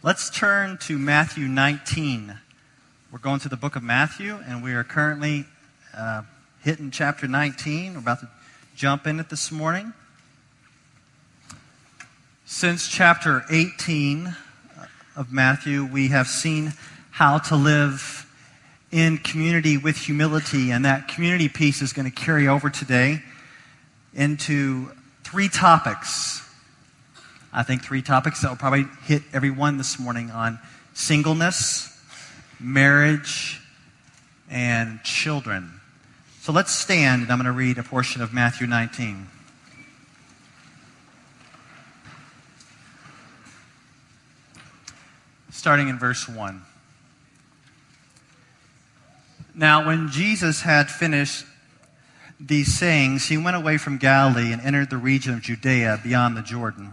Let's turn to Matthew 19. We're going to the book of Matthew, and we are currently uh, hitting chapter 19. We're about to jump in it this morning. Since chapter 18 of Matthew, we have seen how to live in community with humility, and that community piece is going to carry over today into three topics I think, three topics that will probably hit everyone this morning on singleness, marriage, and children. So let's stand, and I'm going to read a portion of Matthew 19. Starting in verse 1. Now, when Jesus had finished these sayings, he went away from Galilee and entered the region of Judea beyond the Jordan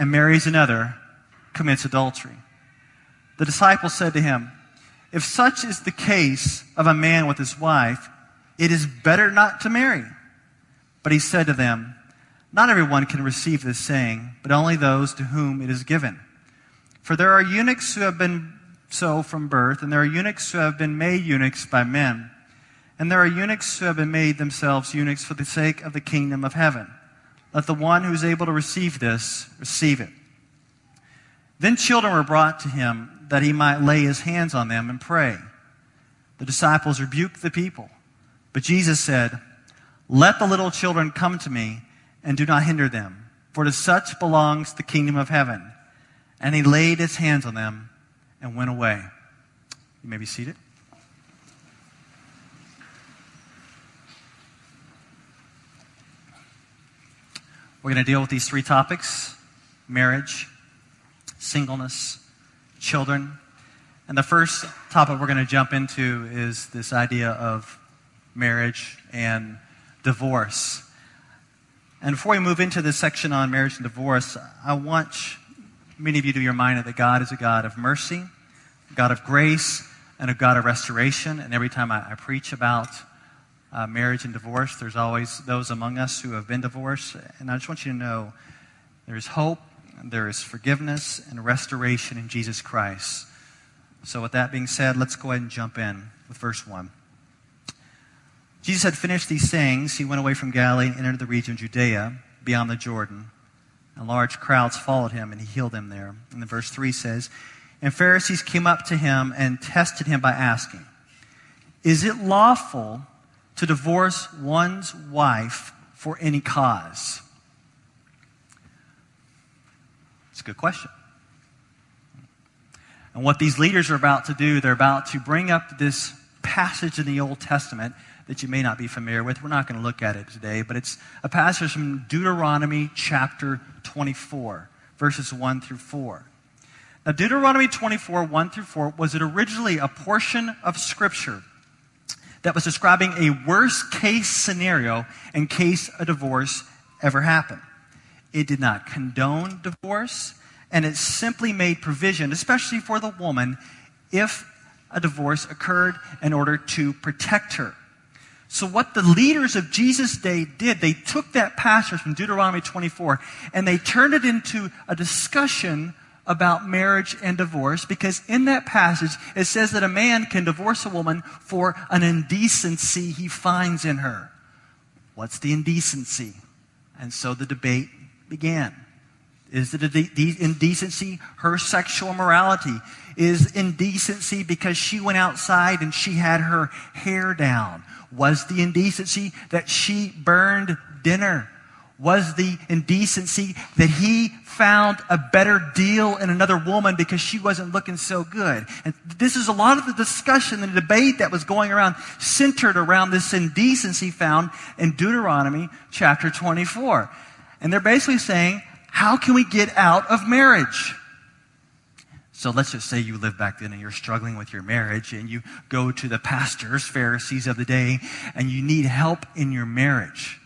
and marries another, commits adultery. The disciples said to him, If such is the case of a man with his wife, it is better not to marry. But he said to them, Not everyone can receive this saying, but only those to whom it is given. For there are eunuchs who have been so from birth, and there are eunuchs who have been made eunuchs by men. And there are eunuchs who have been made themselves eunuchs for the sake of the kingdom of heaven. Let the one who is able to receive this receive it. Then children were brought to him that he might lay his hands on them and pray. The disciples rebuked the people. But Jesus said, Let the little children come to me and do not hinder them, for to such belongs the kingdom of heaven. And he laid his hands on them and went away. You may be seated. We're going to deal with these three topics marriage, singleness, children. And the first topic we're going to jump into is this idea of marriage and divorce. And before we move into this section on marriage and divorce, I want many of you to be reminded that God is a God of mercy, God of grace, and a God of restoration. And every time I, I preach about uh, marriage and divorce, there's always those among us who have been divorced. And I just want you to know there's hope there is forgiveness and restoration in Jesus Christ. So, with that being said, let's go ahead and jump in with verse 1. Jesus had finished these sayings. He went away from Galilee and entered the region of Judea beyond the Jordan. And large crowds followed him, and he healed them there. And the verse 3 says, And Pharisees came up to him and tested him by asking, Is it lawful to divorce one's wife for any cause? It's a good question. And what these leaders are about to do, they're about to bring up this passage in the Old Testament that you may not be familiar with. We're not going to look at it today, but it's a passage from Deuteronomy chapter 24, verses 1 through 4. Now, Deuteronomy 24, 1 through 4, was it originally a portion of Scripture that was describing a worst case scenario in case a divorce ever happened. It did not condone divorce, and it simply made provision, especially for the woman, if a divorce occurred in order to protect her. So, what the leaders of Jesus' day did, they took that passage from Deuteronomy 24 and they turned it into a discussion about marriage and divorce because in that passage it says that a man can divorce a woman for an indecency he finds in her. What's the indecency? And so the debate began. Is it de- indecency? Her sexual morality is indecency because she went outside and she had her hair down. Was the indecency that she burned dinner? Was the indecency that he found a better deal in another woman because she wasn't looking so good? And this is a lot of the discussion and debate that was going around centered around this indecency found in Deuteronomy chapter 24. And they're basically saying, how can we get out of marriage? So let's just say you live back then and you're struggling with your marriage and you go to the pastors, Pharisees of the day, and you need help in your marriage.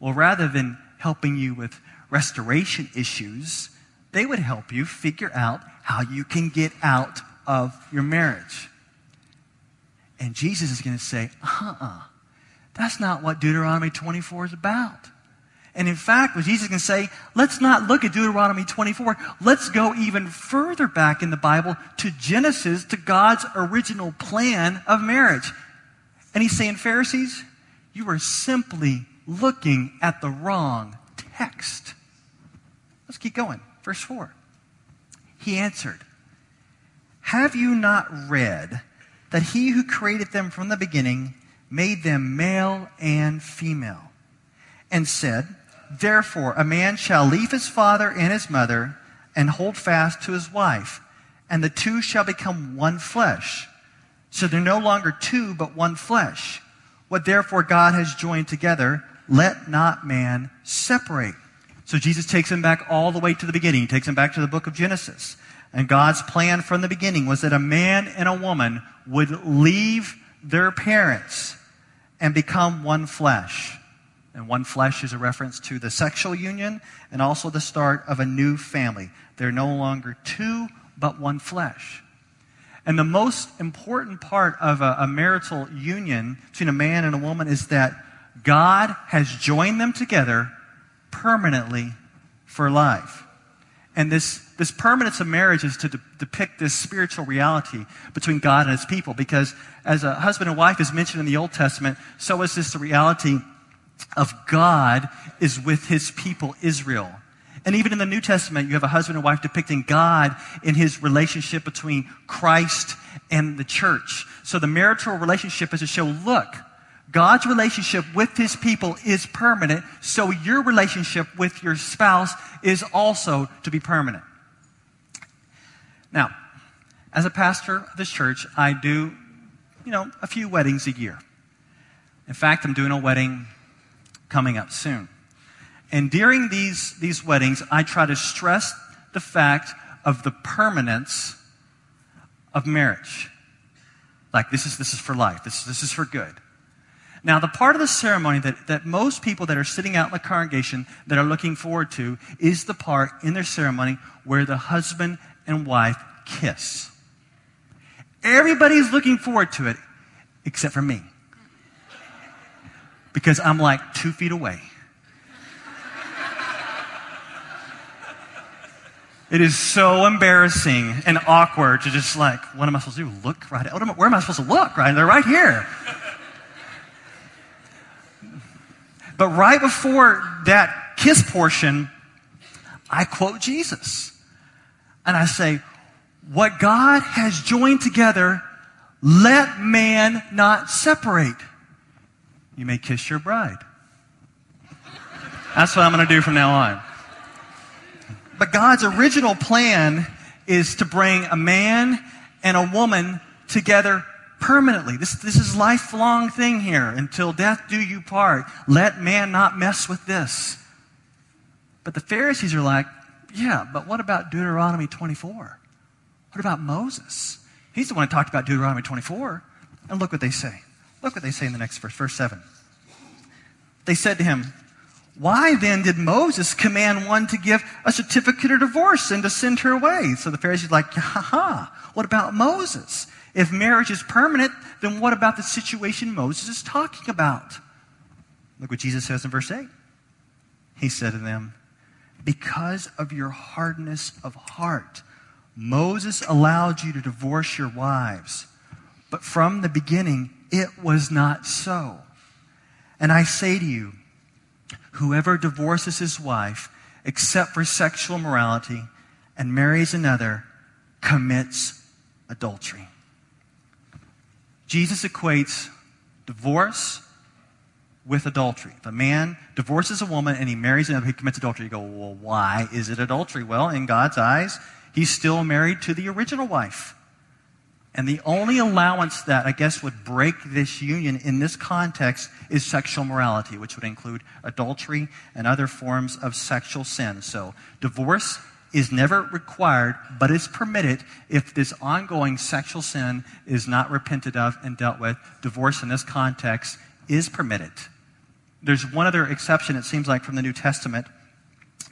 Well, rather than helping you with restoration issues, they would help you figure out how you can get out of your marriage. And Jesus is going to say, uh uh-uh, uh, that's not what Deuteronomy 24 is about. And in fact, what Jesus can say, let's not look at Deuteronomy 24. Let's go even further back in the Bible to Genesis, to God's original plan of marriage. And he's saying, Pharisees, you are simply looking at the wrong text. Let's keep going. Verse 4. He answered, Have you not read that he who created them from the beginning made them male and female? And said, Therefore, a man shall leave his father and his mother and hold fast to his wife, and the two shall become one flesh. So they're no longer two, but one flesh. What therefore God has joined together, let not man separate. So Jesus takes him back all the way to the beginning. He takes him back to the book of Genesis. And God's plan from the beginning was that a man and a woman would leave their parents and become one flesh. And one flesh is a reference to the sexual union and also the start of a new family. They're no longer two, but one flesh. And the most important part of a, a, marital union between a man and a woman is that God has joined them together permanently for life. And this, this permanence of marriage is to de- depict this spiritual reality between God and his people. Because as a husband and wife is mentioned in the Old Testament, so is this the reality of God is with his people Israel. And even in the New Testament, you have a husband and wife depicting God in his relationship between Christ and the church. So the marital relationship is to show, look, God's relationship with his people is permanent, so your relationship with your spouse is also to be permanent. Now, as a pastor of this church, I do, you know, a few weddings a year. In fact, I'm doing a wedding coming up soon. And during these, these weddings, I try to stress the fact of the permanence of marriage. Like, this is, this is for life, this, this is for good. Now, the part of the ceremony that, that most people that are sitting out in the congregation that are looking forward to is the part in their ceremony where the husband and wife kiss. Everybody's looking forward to it except for me because I'm like two feet away. It is so embarrassing and awkward to just like, what am I supposed to do? Look right at, where am I supposed to look? Right? They're right here. But right before that kiss portion, I quote Jesus. And I say, what God has joined together, let man not separate you may kiss your bride. That's what I'm going to do from now on. But God's original plan is to bring a man and a woman together permanently. This, this is lifelong thing here. Until death do you part. Let man not mess with this. But the Pharisees are like, yeah, but what about Deuteronomy 24? What about Moses? He's the one who talked about Deuteronomy 24. And look what they say. Look what they say in the next verse, verse 7. They said to him, Why then did Moses command one to give a certificate of divorce and to send her away? So the Pharisees are like, Ha ha, what about Moses? If marriage is permanent, then what about the situation Moses is talking about? Look what Jesus says in verse 8. He said to them, Because of your hardness of heart, Moses allowed you to divorce your wives. But from the beginning, it was not so. And I say to you, whoever divorces his wife, except for sexual morality and marries another commits adultery. Jesus equates divorce with adultery. If a man divorces a woman and he marries another, he commits adultery. You go, well, why is it adultery? Well, in God's eyes, he's still married to the original wife. And the only allowance that I guess would break this union in this context is sexual morality, which would include adultery and other forms of sexual sin. So divorce is never required, but is permitted if this ongoing sexual sin is not repented of and dealt with. Divorce in this context is permitted. There's one other exception, it seems like, from the New Testament.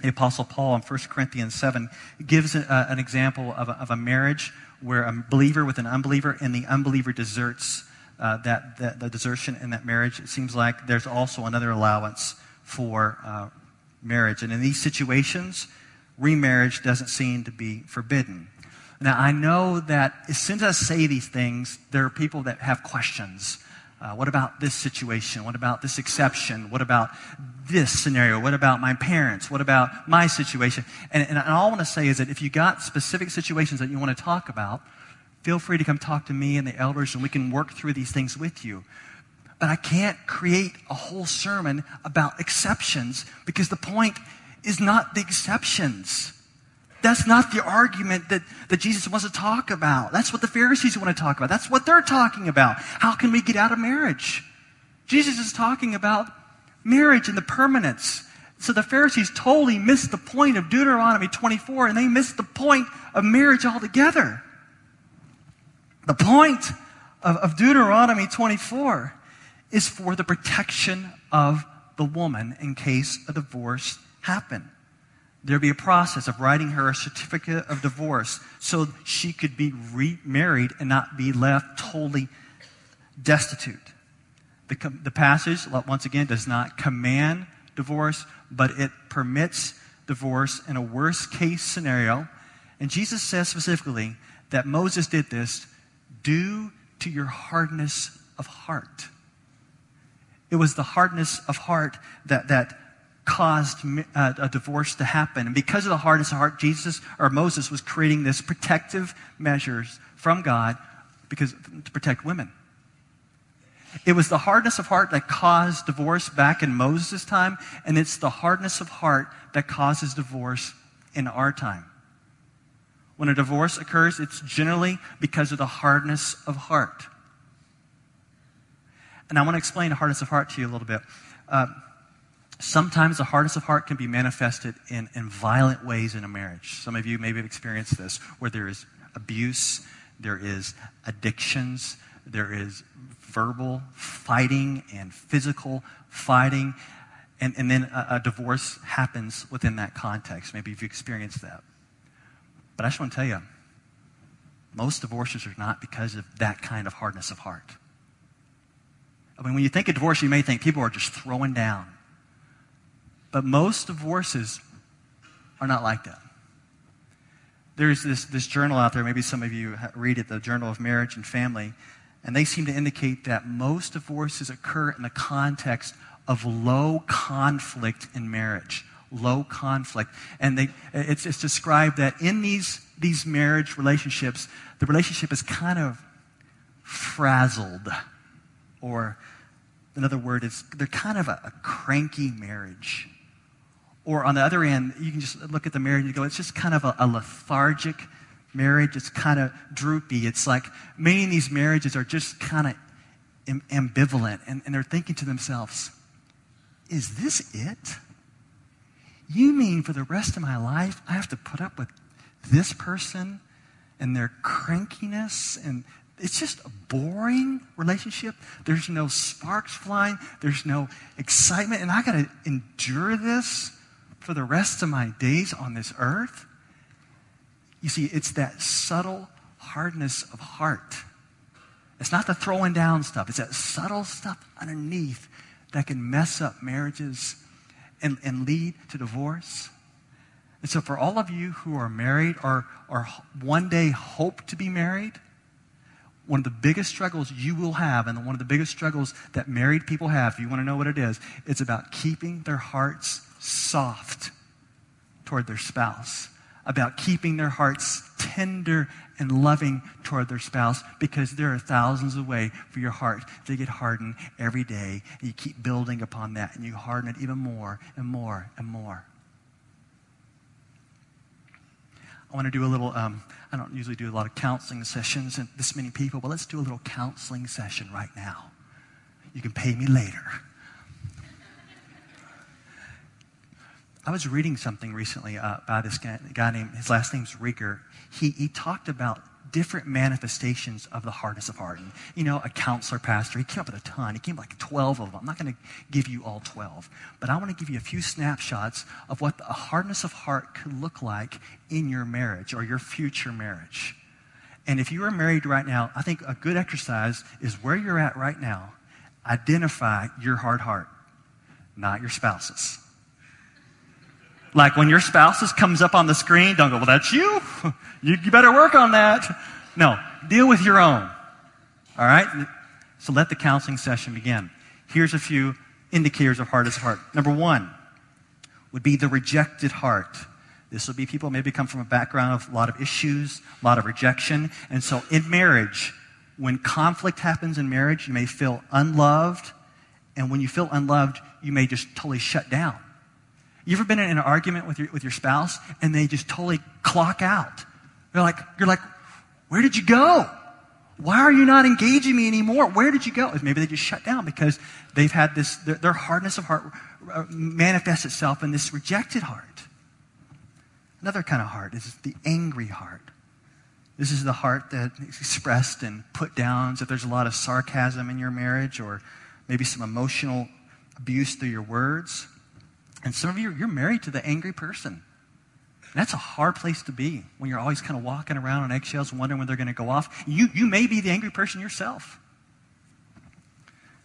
The Apostle Paul in 1 Corinthians 7 gives a, an example of a, of a, marriage where a believer with an unbeliever and the unbeliever deserts uh, that, that, the desertion in that marriage. It seems like there's also another allowance for uh, marriage. And in these situations, remarriage doesn't seem to be forbidden. Now, I know that as soon as I say these things, there are people that have questions. Uh, what about this situation? What about this exception? What about this scenario? What about my parents? What about my situation? And, and all I want to say is that if you got specific situations that you want to talk about, feel free to come talk to me and the elders, and we can work through these things with you. But I can't create a whole sermon about exceptions because the point is not the exceptions. That's not the argument that, that Jesus wants to talk about. That's what the Pharisees want to talk about. That's what they're talking about. How can we get out of marriage? Jesus is talking about marriage and the permanence. So the Pharisees totally missed the point of Deuteronomy 24 and they missed the point of marriage altogether. The point of, of Deuteronomy 24 is for the protection of the woman in case a divorce happen. There'd be a process of writing her a certificate of divorce so she could be remarried and not be left totally destitute. The, the passage, once again, does not command divorce, but it permits divorce in a worst case scenario. And Jesus says specifically that Moses did this due to your hardness of heart. It was the hardness of heart that, that caused uh, a divorce to happen. And because of the hardness of heart, Jesus or Moses was creating this protective measures from God because to protect women. It was the hardness of heart that caused divorce back in Moses' time, and it's the hardness of heart that causes divorce in our time. When a divorce occurs, it's generally because of the hardness of heart. And I want to explain the hardness of heart to you a little bit. Uh, Sometimes the hardness of heart can be manifested in, in violent ways in a marriage. Some of you maybe have experienced this, where there is abuse, there is addictions, there is verbal fighting and physical fighting, and, and then a, a divorce happens within that context. Maybe you've experienced that. But I just want to tell you, most divorces are not because of that kind of hardness of heart. I mean, when you think of divorce, you may think people are just throwing down but most divorces are not like that. There's this, this journal out there, maybe some of you read it, the Journal of Marriage and Family, and they seem to indicate that most divorces occur in the context of low conflict in marriage. Low conflict. And they, it's, it's described that in these, these marriage relationships, the relationship is kind of frazzled. Or another word is they're kind of a, a cranky marriage. Or on the other end, you can just look at the marriage and go, it's just kind of a, a lethargic marriage. It's kind of droopy. It's like many of these marriages are just kind of ambivalent, and, and they're thinking to themselves, is this it? You mean for the rest of my life, I have to put up with this person and their crankiness and it's just a boring relationship. There's no sparks flying. There's no excitement. And I got to endure this for the rest of my days on this earth? You see, it's that subtle hardness of heart. It's not the throwing down stuff, it's that subtle stuff underneath that can mess up marriages and, and lead to divorce. And so, for all of you who are married or, or one day hope to be married, one of the biggest struggles you will have, and one of the biggest struggles that married people have, if you want to know what it is, it's about keeping their hearts soft toward their spouse, about keeping their hearts tender and loving toward their spouse because there are thousands of ways for your heart to get hardened every day. And you keep building upon that and you harden it even more and more and more. I want to do a little, um, I don't usually do a lot of counseling sessions and this many people, but let's do a little counseling session right now. You can pay me later. I was reading something recently uh, this guy, guy, named, his last name's Rieger. He, he talked about different manifestations of the hardness of heart. And, you know, a counselor pastor, he came up with a ton. He came up with like 12 of them. I'm not going to give you all 12, but I want to give you a few snapshots of what a hardness of heart could look like in your marriage or your future marriage. And if you are married right now, I think a good exercise is where you're at right now. Identify your hard heart, not your spouse's. Like when your spouse's comes up on the screen, don't go, well, that's you. you. Better work on that. No, deal with your own. All right? So let the counseling session begin. Here's a few indicators of hardness of heart. Number one would be the rejected heart. This will be people maybe come from a background of a lot of issues, a lot of rejection. And so in marriage, when conflict happens in marriage, you may feel unloved. And when you feel unloved, you may just totally shut down. You ever been in an argument with your, with your spouse and they just totally clock out? They're like, you're like, where did you go? Why are you not engaging me anymore? Where did you go? Maybe they just shut down because they've had this, their, their hardness of heart uh, manifests itself in this rejected heart. Another kind of heart is the angry heart. This is the heart that is expressed and put down. So if there's a lot of sarcasm in your marriage or maybe some emotional abuse through your words, and some of you, you're married to the angry person. That's a hard place to be when you're always kind of walking around on eggshells wondering when they're going to go off. You, you may be the angry person yourself.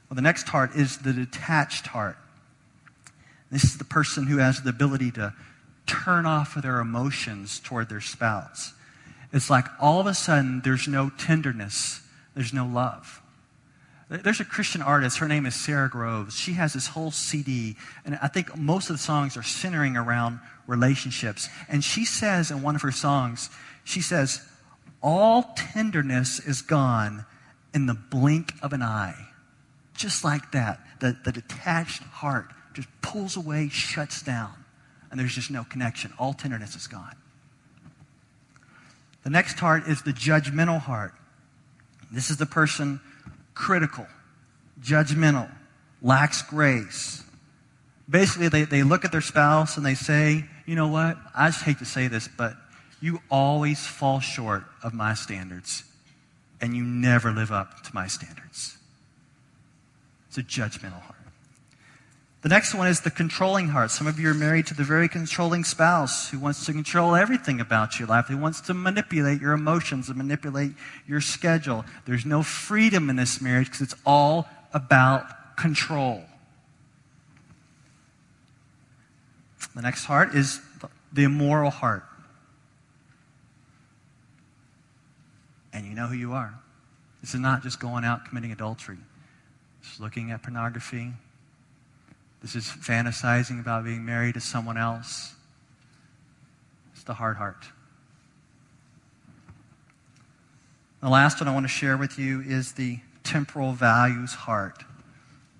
Well, the next heart is the detached heart. This is the person who has the ability to turn off their emotions toward their spouse. It's like all of a sudden there's no tenderness, there's no love. There's a Christian artist, her name is Sara Groves. She has this whole CD, and I think most of the songs are centering around relationships. And she says in one of her songs, she says, All tenderness is gone in the blink of an eye. Just like that. The, the detached heart just pulls away, shuts down, and there's just no connection. All tenderness is gone. The next heart is the judgmental heart. This is the person critical, judgmental, lacks grace. Basically, they, they look at their spouse and they say, you know what? I just hate to say this, but you always fall short of my standards, and you never live up to my standards. It's a judgmental heart. The next one is the controlling heart. Some of you are married to the very controlling spouse who wants to control everything about your life, who wants to manipulate your emotions and manipulate your schedule. There's no freedom in this marriage because it's all about control. The next heart is the immoral heart. And you know who you are. This is not just going out committing adultery, it's looking at pornography, this is fantasizing about being married to someone else. It's the hard heart. The last one I want to share with you is the temporal values heart.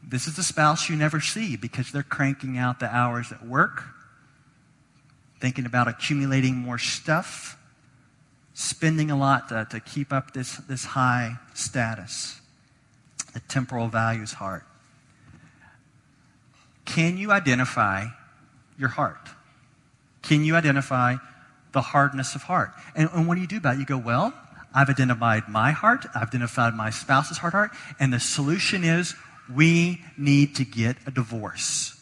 This is the spouse you never see because they're cranking out the hours at work, thinking about accumulating more stuff, spending a lot to, to keep up this, this high status. The temporal values heart. Can you identify your heart? Can you identify the hardness of heart? And, and what do you do about it? You go, well, I've identified my heart, I've identified my spouse's hard heart, and the solution is we need to get a divorce.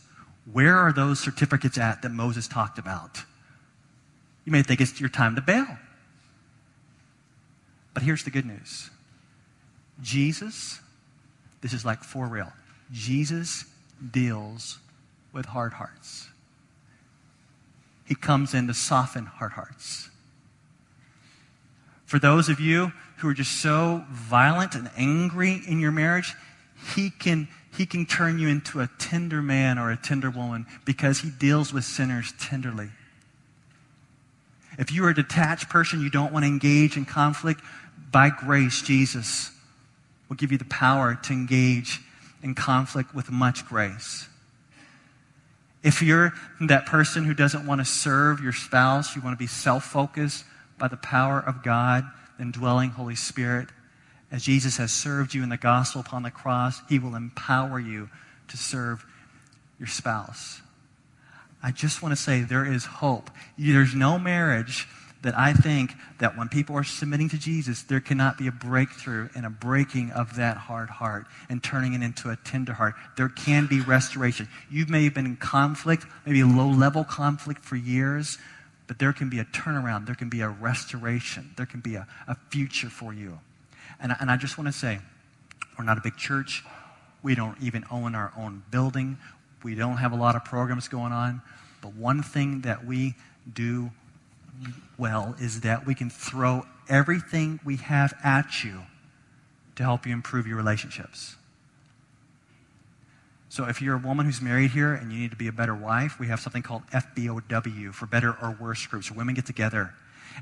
Where are those certificates at that Moses talked about? You may think it's your time to bail. But here's the good news Jesus, this is like for real. Jesus deals with hard hearts. He comes in to soften hard hearts. For those of you who are just so violent and angry in your marriage, he can, he can turn you into a tender man or a tender woman because he deals with sinners tenderly. If you are a detached person, you don't want to engage in conflict, by grace, Jesus will give you the power to engage in conflict with much grace. If you're that person who doesn't want to serve your spouse, you want to be self focused by the power of God, the dwelling Holy Spirit, as Jesus has served you in the gospel upon the cross, he will empower you to serve your spouse. I just want to say there is hope. There's no marriage that I think that when people are submitting to Jesus, there cannot be a breakthrough and a breaking of that hard heart and turning it into a tender heart. There can be restoration. You may have been in conflict, maybe low level conflict for years, but there can be a turnaround. There can be a restoration. There can be a, a future for you. And, and I just want to say, we're not a big church. We don't even own our own building. We don't have a lot of programs going on. But one thing that we do well is that we can throw everything we have at you to help you improve your relationships. So if you're a woman who's married here and you need to be a better wife, we have something called FBOW for better or worse groups. Women get together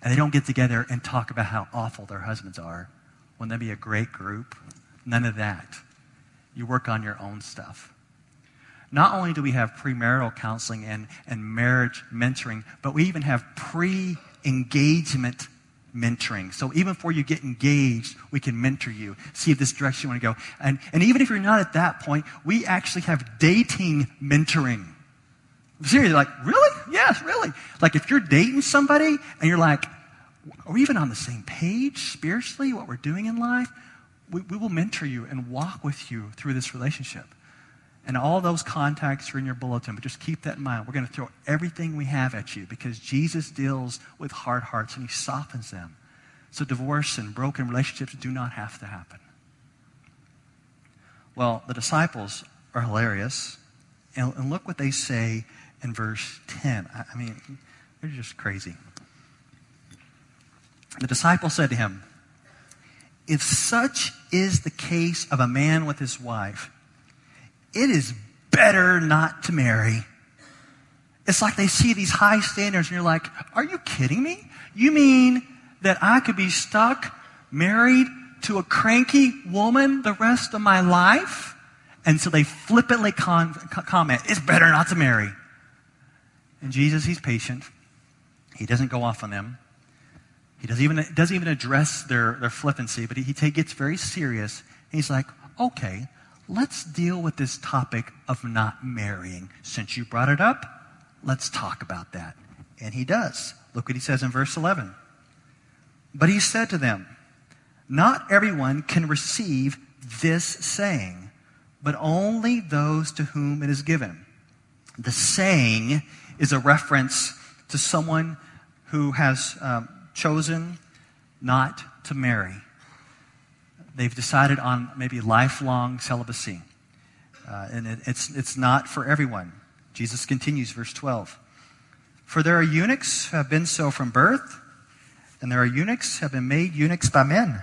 and they don't get together and talk about how awful their husbands are. Wouldn't that be a great group? None of that. You work on your own stuff. Not only do we have premarital counseling and, and marriage mentoring, but we even have pre engagement mentoring. So even before you get engaged, we can mentor you, see if this direction you want to go. And, and even if you're not at that point, we actually have dating mentoring. Seriously, like, really? Yes, really. Like if you're dating somebody and you're like, are we even on the same page spiritually, what we're doing in life? We, we will mentor you and walk with you through this relationship. And all those contacts are in your bulletin, but just keep that in mind. We're going to throw everything we have at you because Jesus deals with hard hearts and he softens them. So divorce and broken relationships do not have to happen. Well, the disciples are hilarious. And, and look what they say in verse 10. I, I mean, they're just crazy. The disciple said to him, If such is the case of a man with his wife, it is better not to marry. It's like they see these high standards and you're like, Are you kidding me? You mean that I could be stuck married to a cranky woman the rest of my life? And so they flippantly con- comment, It's better not to marry. And Jesus, he's patient. He doesn't go off on them. He doesn't even, doesn't even address their, their flippancy, but he, he gets very serious. He's like, okay, let's deal with this topic of not marrying. Since you brought it up, let's talk about that. And he does. Look what he says in verse 11. But he said to them, Not everyone can receive this saying, but only those to whom it is given. The saying is a reference to someone who has um, chosen not to marry. They've decided on maybe lifelong celibacy. Uh, and it, it's, it's not for everyone. Jesus continues, verse 12. For there are eunuchs who have been so from birth, and there are eunuchs who have been made eunuchs by men.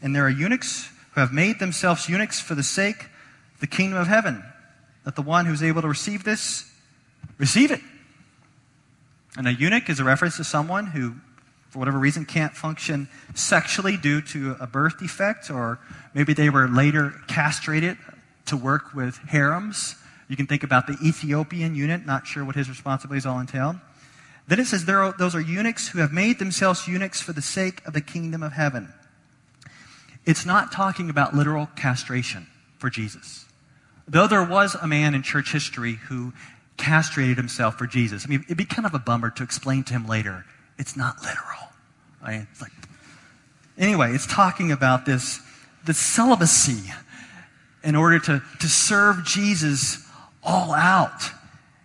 And there are eunuchs who have made themselves eunuchs for the sake of the kingdom of heaven. That the one who's able to receive this, receive it. And a eunuch is a reference to someone who for whatever reason, can't function sexually due to a birth defect, or maybe they were later castrated to work with harems. You can think about the Ethiopian eunuch, not sure what his responsibilities all entail. Then it says there are, those are eunuchs who have made themselves eunuchs for the sake of the kingdom of heaven. It's not talking about literal castration for Jesus. Though there was a man in church history who castrated himself for Jesus. I mean, it'd be kind of a bummer to explain to him later it's not literal. Right? It's like, anyway, it's talking about this, the celibacy in order to, to serve Jesus all out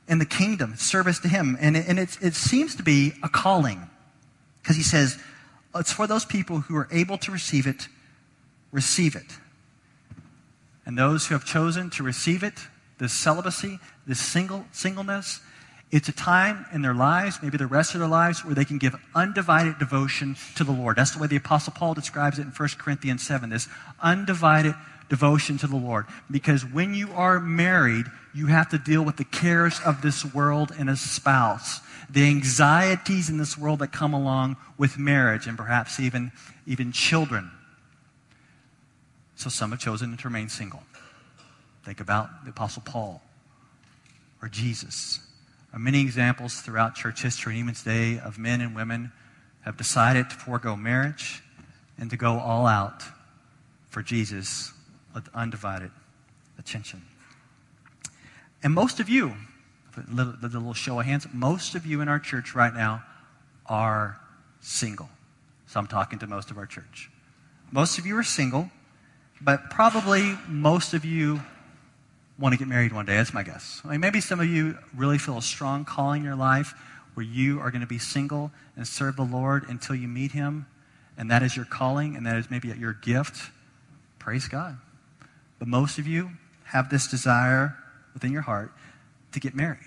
in the kingdom, service to him. And, it, and it, it seems to be a calling because he says, it's for those people who are able to receive it, receive it. And those who have chosen to receive it, this celibacy, this single, singleness, it's a time in their lives, maybe the rest of their lives, where they can give undivided devotion to the Lord. That's the way the Apostle Paul describes it in 1 Corinthians 7 this undivided devotion to the Lord. Because when you are married, you have to deal with the cares of this world and a spouse. the anxieties in this world that come along with marriage and perhaps even, even children. So some have chosen to remain single. Think about the Apostle Paul or Jesus. Are many examples throughout church history and even today of men and women have decided to forego marriage and to go all out for Jesus with undivided attention. And most of you, the little show of hands, most of you in our church right now are single. So I'm talking to most of our church. Most of you are single, but probably most of you want to get married one day. That's my guess. I mean, maybe some of you really feel a strong calling in your life where you are going to be single and serve the Lord until you meet Him, and that is your calling, and that is maybe your gift. Praise God. But most of you have this desire within your heart to get married.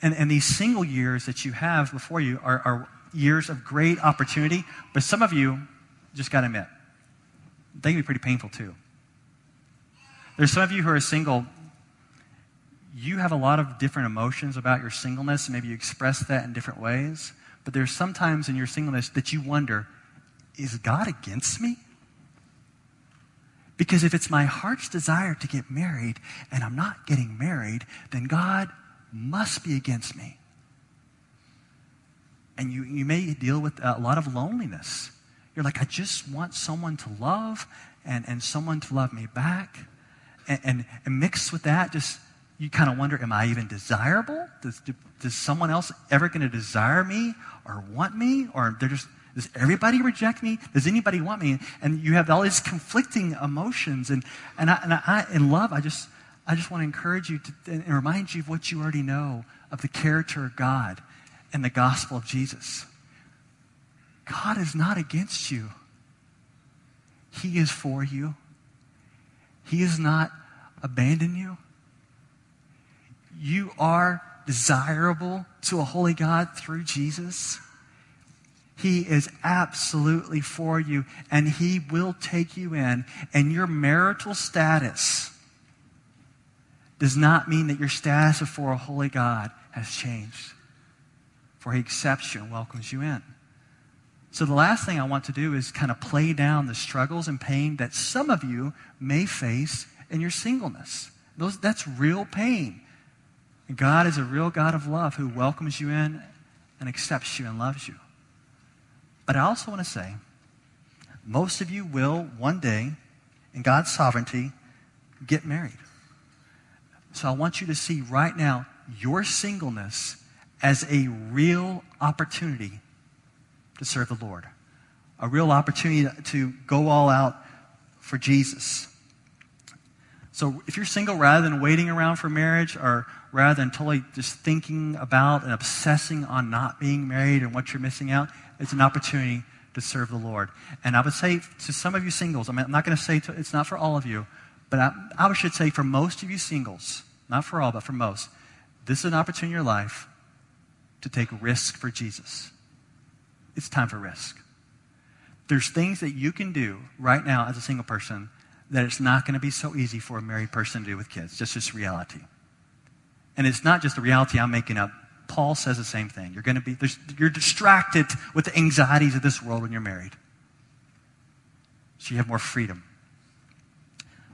And, and these single years that you have before you are, are years of great opportunity, but some of you, just got to admit, they can be pretty painful too. There's some of you who are single, you have a lot of different emotions about your singleness, maybe you express that in different ways, but there's sometimes in your singleness that you wonder, is God against me? Because if it's my heart's desire to get married and I'm not getting married, then God must be against me. And you, you may deal with a lot of loneliness. You're like, I just want someone to love and, and someone to love me back. And, and, and mixed with that, just you kind of wonder, am I even desirable? Does, does someone else ever going to desire me or want me? Or they're just does everybody reject me? Does anybody want me? And you have all these conflicting emotions. And, and, I, and I, in love, I just, I just want to encourage you to, and remind you of what you already know of the character of God and the gospel of Jesus. God is not against you. He is for you. He has not abandoned you. You are desirable to a holy God through Jesus. He is absolutely for you, and He will take you in. And your marital status does not mean that your status before a holy God has changed, for He accepts you and welcomes you in. So, the last thing I want to do is kind of play down the struggles and pain that some of you may face in your singleness. Those, that's real pain. God is a real God of love who welcomes you in and accepts you and loves you. But I also want to say, most of you will one day, in God's sovereignty, get married. So I want you to see right now your singleness as a real opportunity to serve the Lord, a real opportunity to go all out for Jesus. So if you're single, rather than waiting around for marriage or rather than totally just thinking about and obsessing on not being married and what you're missing out, it's an opportunity to serve the Lord. And I would say to some of you singles, I I'm not going to say it's not for all of you, but I, I should say for most of you singles, not for all, but for most, this is an opportunity in your life to take risk for Jesus. It's time for risk. There's things that you can do right now as a single person that it's not going to be so easy for a married person to do with kids. Just just reality. And it's not just a reality I'm making up. Paul says the same thing. You're going to be, you're distracted with the anxieties of this world when you're married. So you have more freedom.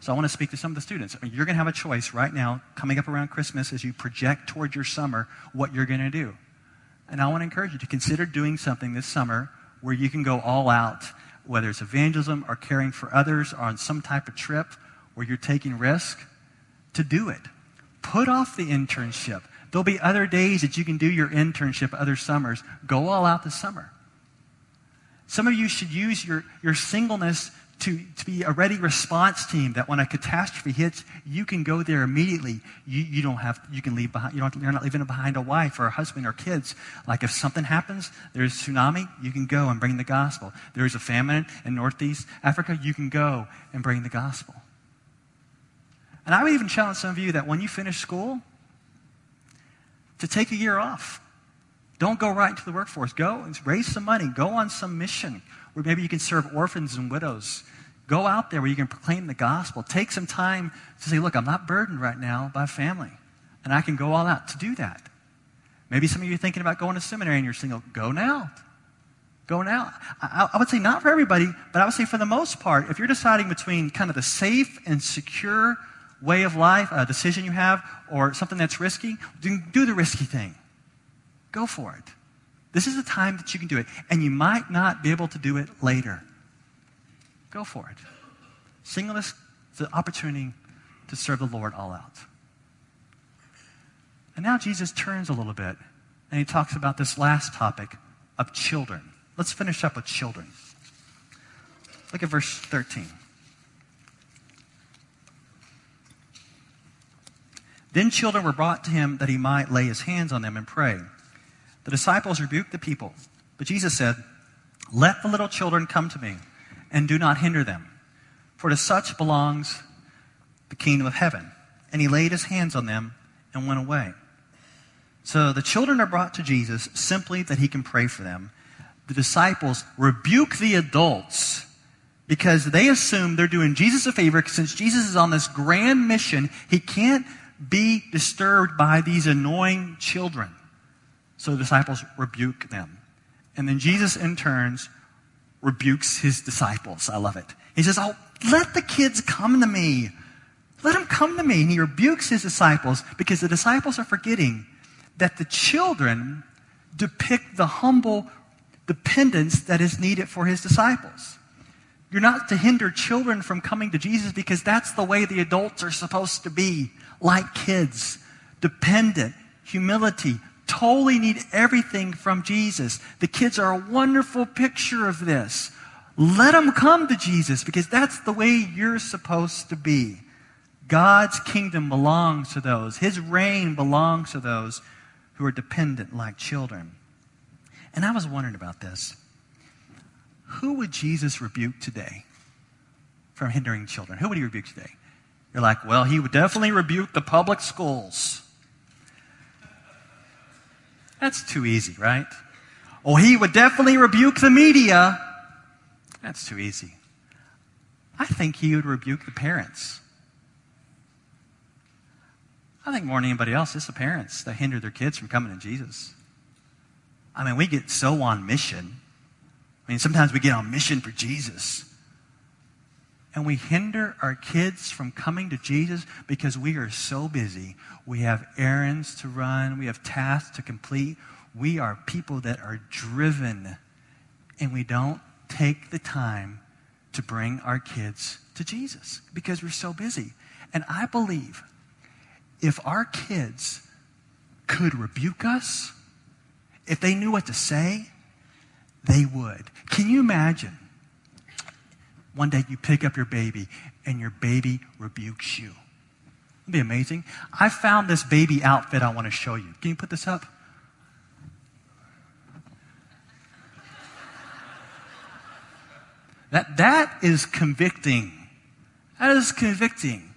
So I want to speak to some of the students. You're going to have a choice right now, coming up around Christmas, as you project towards your summer, what you're going to do. And I want to encourage you to consider doing something this summer where you can go all out, whether it's evangelism or caring for others or on some type of trip where you're taking risk, to do it. Put off the internship. There'll be other days that you can do your internship, other summers. Go all out this summer. Some of you should use your, your singleness to, to be a ready response team that when a catastrophe hits, you can go there immediately. You, you don't have, you can leave behind, you don't, you're not leaving behind a wife or a husband or kids. Like if something happens, there's tsunami, you can go and bring the gospel. There's a famine in Northeast Africa, you can go and bring the gospel. And I would even challenge some of you that when you finish school, to take a year off. Don't go right into the workforce. Go and raise some money. Go on some mission where maybe you can serve orphans and widows. Go out there where you can proclaim the gospel. Take some time to say, look, I'm not burdened right now by family. And I can go all out to do that. Maybe some of you are thinking about going to seminary and you're single. Go now. Go now. I, I would say not for everybody, but I would say for the most part, if you're deciding between kind of the safe and secure way of life, a decision you have, or something that's risky, do, do the risky thing. Go for it. This is the time that you can do it. And you might not be able to do it later. Go for it. Singleness is the opportunity to serve the Lord all out. And now Jesus turns a little bit and he talks about this last topic of children. Let's finish up with children. Look at verse 13. Then children were brought to him that he might lay his hands on them and pray. The disciples rebuked the people, but Jesus said, Let the little children come to me, and do not hinder them, for to such belongs the kingdom of heaven. And he laid his hands on them and went away. So the children are brought to Jesus simply that he can pray for them. The disciples rebuke the adults because they assume they're doing Jesus a favor since Jesus is on this grand mission. He can't be disturbed by these annoying children. So the disciples rebuke them. And then Jesus, in turns, rebukes his disciples. I love it. He says, Oh, let the kids come to me. Let them come to me. And he rebukes his disciples because the disciples are forgetting that the children depict the humble dependence that is needed for his disciples. You're not to hinder children from coming to Jesus because that's the way the adults are supposed to be, like kids, dependent, humility, totally need everything from Jesus. The kids are a wonderful picture of this. Let them come to Jesus because that's the way you're supposed to be. God's kingdom belongs to those, His reign belongs to those who are dependent like children. And I was wondering about this. Who would Jesus rebuke today from hindering children? Who would he rebuke today? You're like, well, he would definitely rebuke the public schools. That's too easy, right? Oh, he would definitely rebuke the media. That's too easy. I think he would rebuke the parents. I think more than anybody else, it's the parents that hinder their kids from coming to Jesus. I mean, we get so on mission. I mean, sometimes we get on mission for Jesus. And we hinder our kids from coming to Jesus because we are so busy. We have errands to run, we have tasks to complete. We are people that are driven, and we don't take the time to bring our kids to Jesus because we're so busy. And I believe if our kids could rebuke us, if they knew what to say, they would. Can you imagine? One day you pick up your baby and your baby rebukes you. It'd be amazing. I found this baby outfit I want to show you. Can you put this up? That, that is convicting. That is convicting.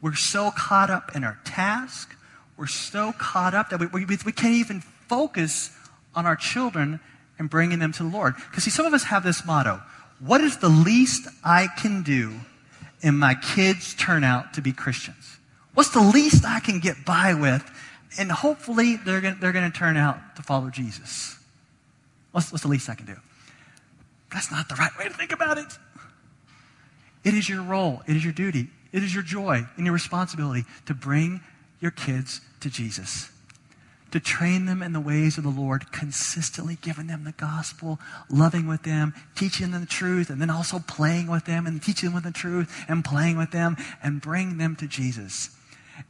We're so caught up in our task. We're so caught up that we, we, we can't even focus on our children and bringing them to the Lord. Because, see, some of us have this motto What is the least I can do and my kids turn out to be Christians? What's the least I can get by with? And hopefully they're going they're to turn out to follow Jesus. What's, what's the least I can do? That's not the right way to think about it. It is your role, it is your duty, it is your joy and your responsibility to bring your kids to Jesus, to train them in the ways of the Lord, consistently giving them the gospel, loving with them, teaching them the truth, and then also playing with them and teaching them the truth and playing with them and bring them to Jesus.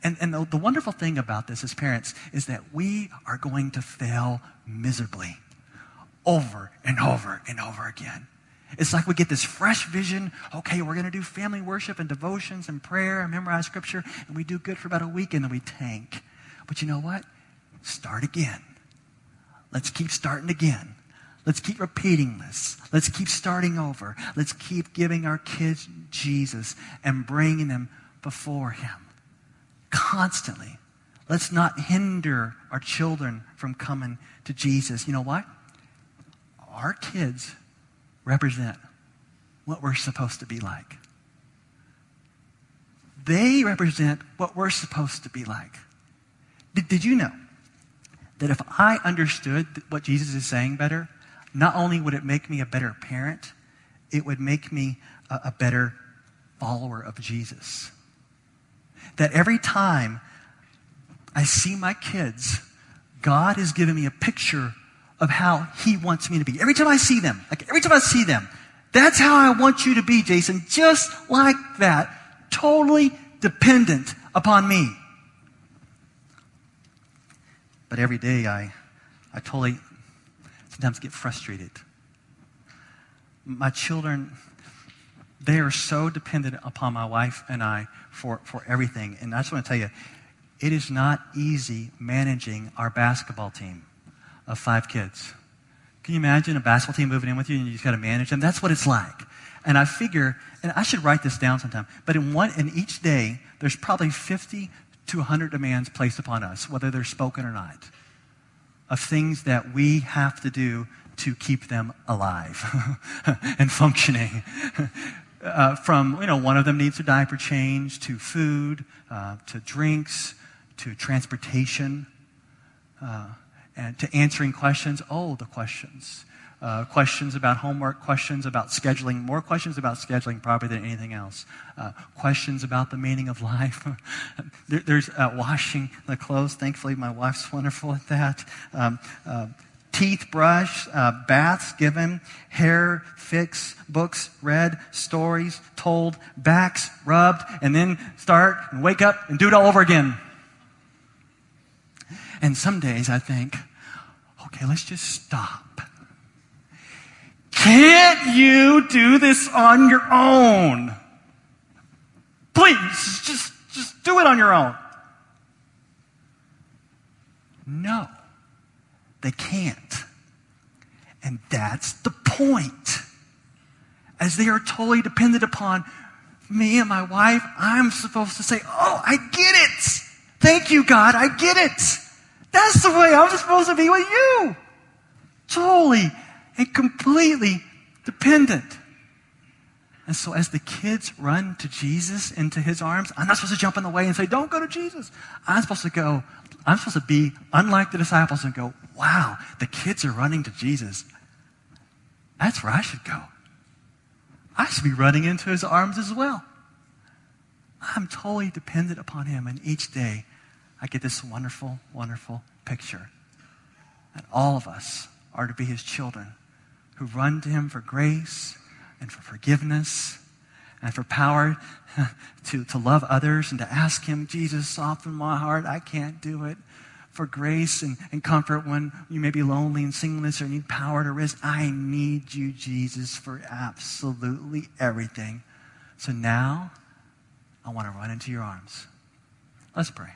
And, and the, the wonderful thing about this as parents is that we are going to fail miserably over and over and over again. It's like we get this fresh vision. Okay, we're going to do family worship and devotions and prayer and memorize scripture, and we do good for about a week and then we tank. But you know what? Start again. Let's keep starting again. Let's keep repeating this. Let's keep starting over. Let's keep giving our kids Jesus and bringing them before Him constantly. Let's not hinder our children from coming to Jesus. You know what? Our kids represent what we're supposed to be like. They represent what we're supposed to be like. Did, did you know that if I understood what Jesus is saying better, not only would it make me a better parent, it would make me a, a better follower of Jesus. That every time I see my kids, God is giving me a picture of how He wants me to be. Every time I see them, like every time I see them, that's how I want you to be, Jason. Just like that. Totally dependent upon me. But every day I, I totally sometimes get frustrated. My children, they are so dependent upon my wife and I for, for everything. And I just want to tell you, it is not easy managing our basketball team of five kids. Can you imagine a basketball team moving in with you and you just got to manage them? That's what it's like. And I figure, and I should write this down sometime, but in one in each day, there's probably 50 to 100 demands placed upon us, whether they're spoken or not, of things that we have to do to keep them alive and functioning. Uh, from, you know, one of them needs a diaper change, to food, uh, to drinks, to transportation, uh, and to answering questions. Oh, the questions. Uh, questions about homework, questions about scheduling, more questions about scheduling probably than anything else. Uh, questions about the meaning of life. there, there's uh, washing the clothes. Thankfully, my wife's wonderful at that. Um, uh, teeth brush, uh, baths given, hair fix, books read, stories told, backs rubbed, and then start and wake up and do it all over again. And some days I think, okay, let's just stop can't you do this on your own? Please, just, just do it on your own. No, they can't. And that's the point. As they are totally dependent upon me and my wife, I'm supposed to say, Oh, I get it. Thank you, God. I get it. That's the way I'm supposed to be with you. Totally and completely dependent. And so, as the kids run to Jesus into his arms, I'm not supposed to jump in the way and say, Don't go to Jesus. I'm supposed to go, I'm supposed to be unlike the disciples and go, Wow, the kids are running to Jesus. That's where I should go. I should be running into his arms as well. I'm totally dependent upon him, and each day I get this wonderful, wonderful picture that all of us are to be his children who run to him for grace and for forgiveness and for power to, to love others and to ask him, Jesus, soften my heart. I can't do it. For grace and, and comfort when you may be lonely and singleness or need power to risk. I need you, Jesus, for absolutely everything. So now I want to run into your arms. Let's pray.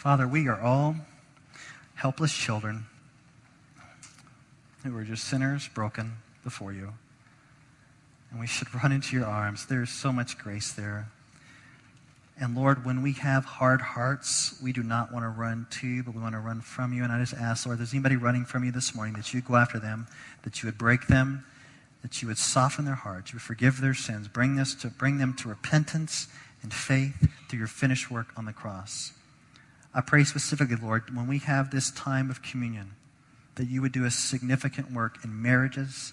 Father, we are all helpless children who are just sinners broken before you. And we should run into your arms. There is so much grace there. And Lord, when we have hard hearts, we do not want to run to you, but we want to run from you. And I just ask, Lord, if there's anybody running from you this morning, that you go after them, that you would break them, that you would soften their hearts, you would forgive their sins, bring, this to, bring them to repentance and faith through your finished work on the cross. I pray specifically, Lord, when we have this time of communion, that you would do a significant work in marriages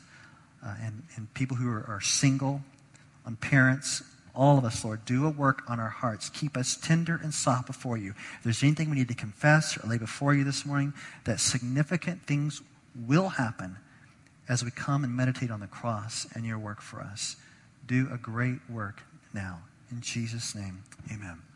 uh, and, and people who are, are single, on parents, all of us, Lord, do a work on our hearts. Keep us tender and soft before you. If there's anything we need to confess or lay before you this morning, that significant things will happen as we come and meditate on the cross and your work for us. Do a great work now. In Jesus' name, amen.